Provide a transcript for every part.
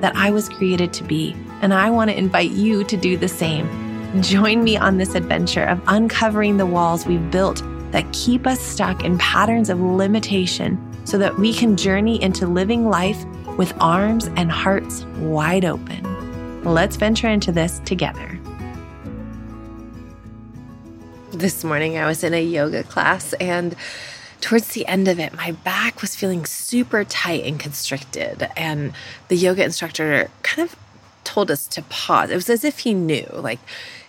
that I was created to be. And I want to invite you to do the same. Join me on this adventure of uncovering the walls we've built that keep us stuck in patterns of limitation so that we can journey into living life with arms and hearts wide open. Let's venture into this together. This morning, I was in a yoga class, and towards the end of it, my back was feeling super tight and constricted. And the yoga instructor kind of told us to pause. It was as if he knew, like,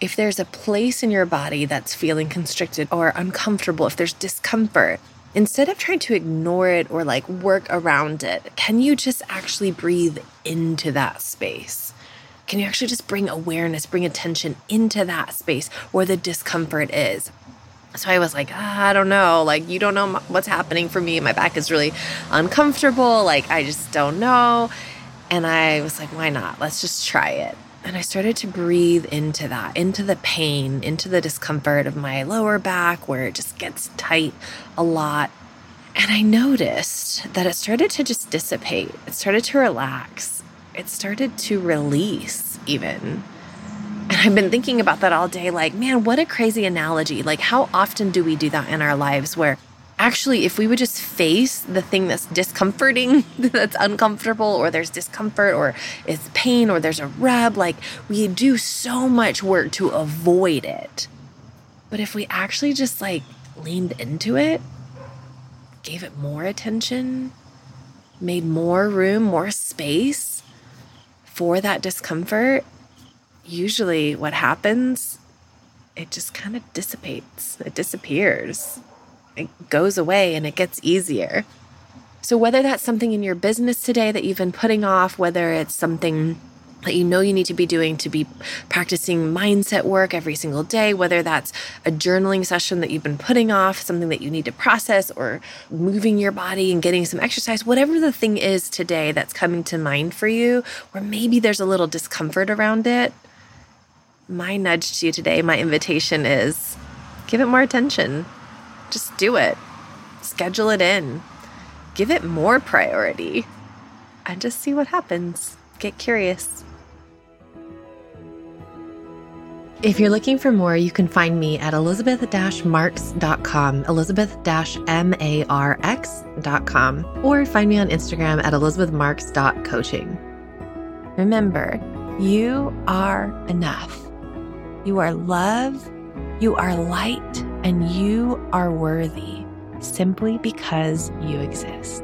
if there's a place in your body that's feeling constricted or uncomfortable, if there's discomfort, instead of trying to ignore it or like work around it, can you just actually breathe into that space? Can you actually just bring awareness, bring attention into that space where the discomfort is? So I was like, ah, I don't know. Like, you don't know what's happening for me. My back is really uncomfortable. Like, I just don't know. And I was like, why not? Let's just try it. And I started to breathe into that, into the pain, into the discomfort of my lower back where it just gets tight a lot. And I noticed that it started to just dissipate. It started to relax. It started to release, even. I've been thinking about that all day like, man, what a crazy analogy. Like, how often do we do that in our lives where actually, if we would just face the thing that's discomforting, that's uncomfortable, or there's discomfort, or it's pain, or there's a rub, like we do so much work to avoid it. But if we actually just like leaned into it, gave it more attention, made more room, more space for that discomfort, usually what happens, it just kind of dissipates, it disappears it goes away and it gets easier. So, whether that's something in your business today that you've been putting off, whether it's something that you know you need to be doing to be practicing mindset work every single day, whether that's a journaling session that you've been putting off, something that you need to process, or moving your body and getting some exercise, whatever the thing is today that's coming to mind for you, or maybe there's a little discomfort around it, my nudge to you today, my invitation is give it more attention. Just do it. Schedule it in. Give it more priority. And just see what happens. Get curious. If you're looking for more, you can find me at elizabeth-marks.com, elizabeth-marx.com, or find me on Instagram at elizabethmarks.coaching. Remember, you are enough. You are love, you are light, and you are worthy simply because you exist.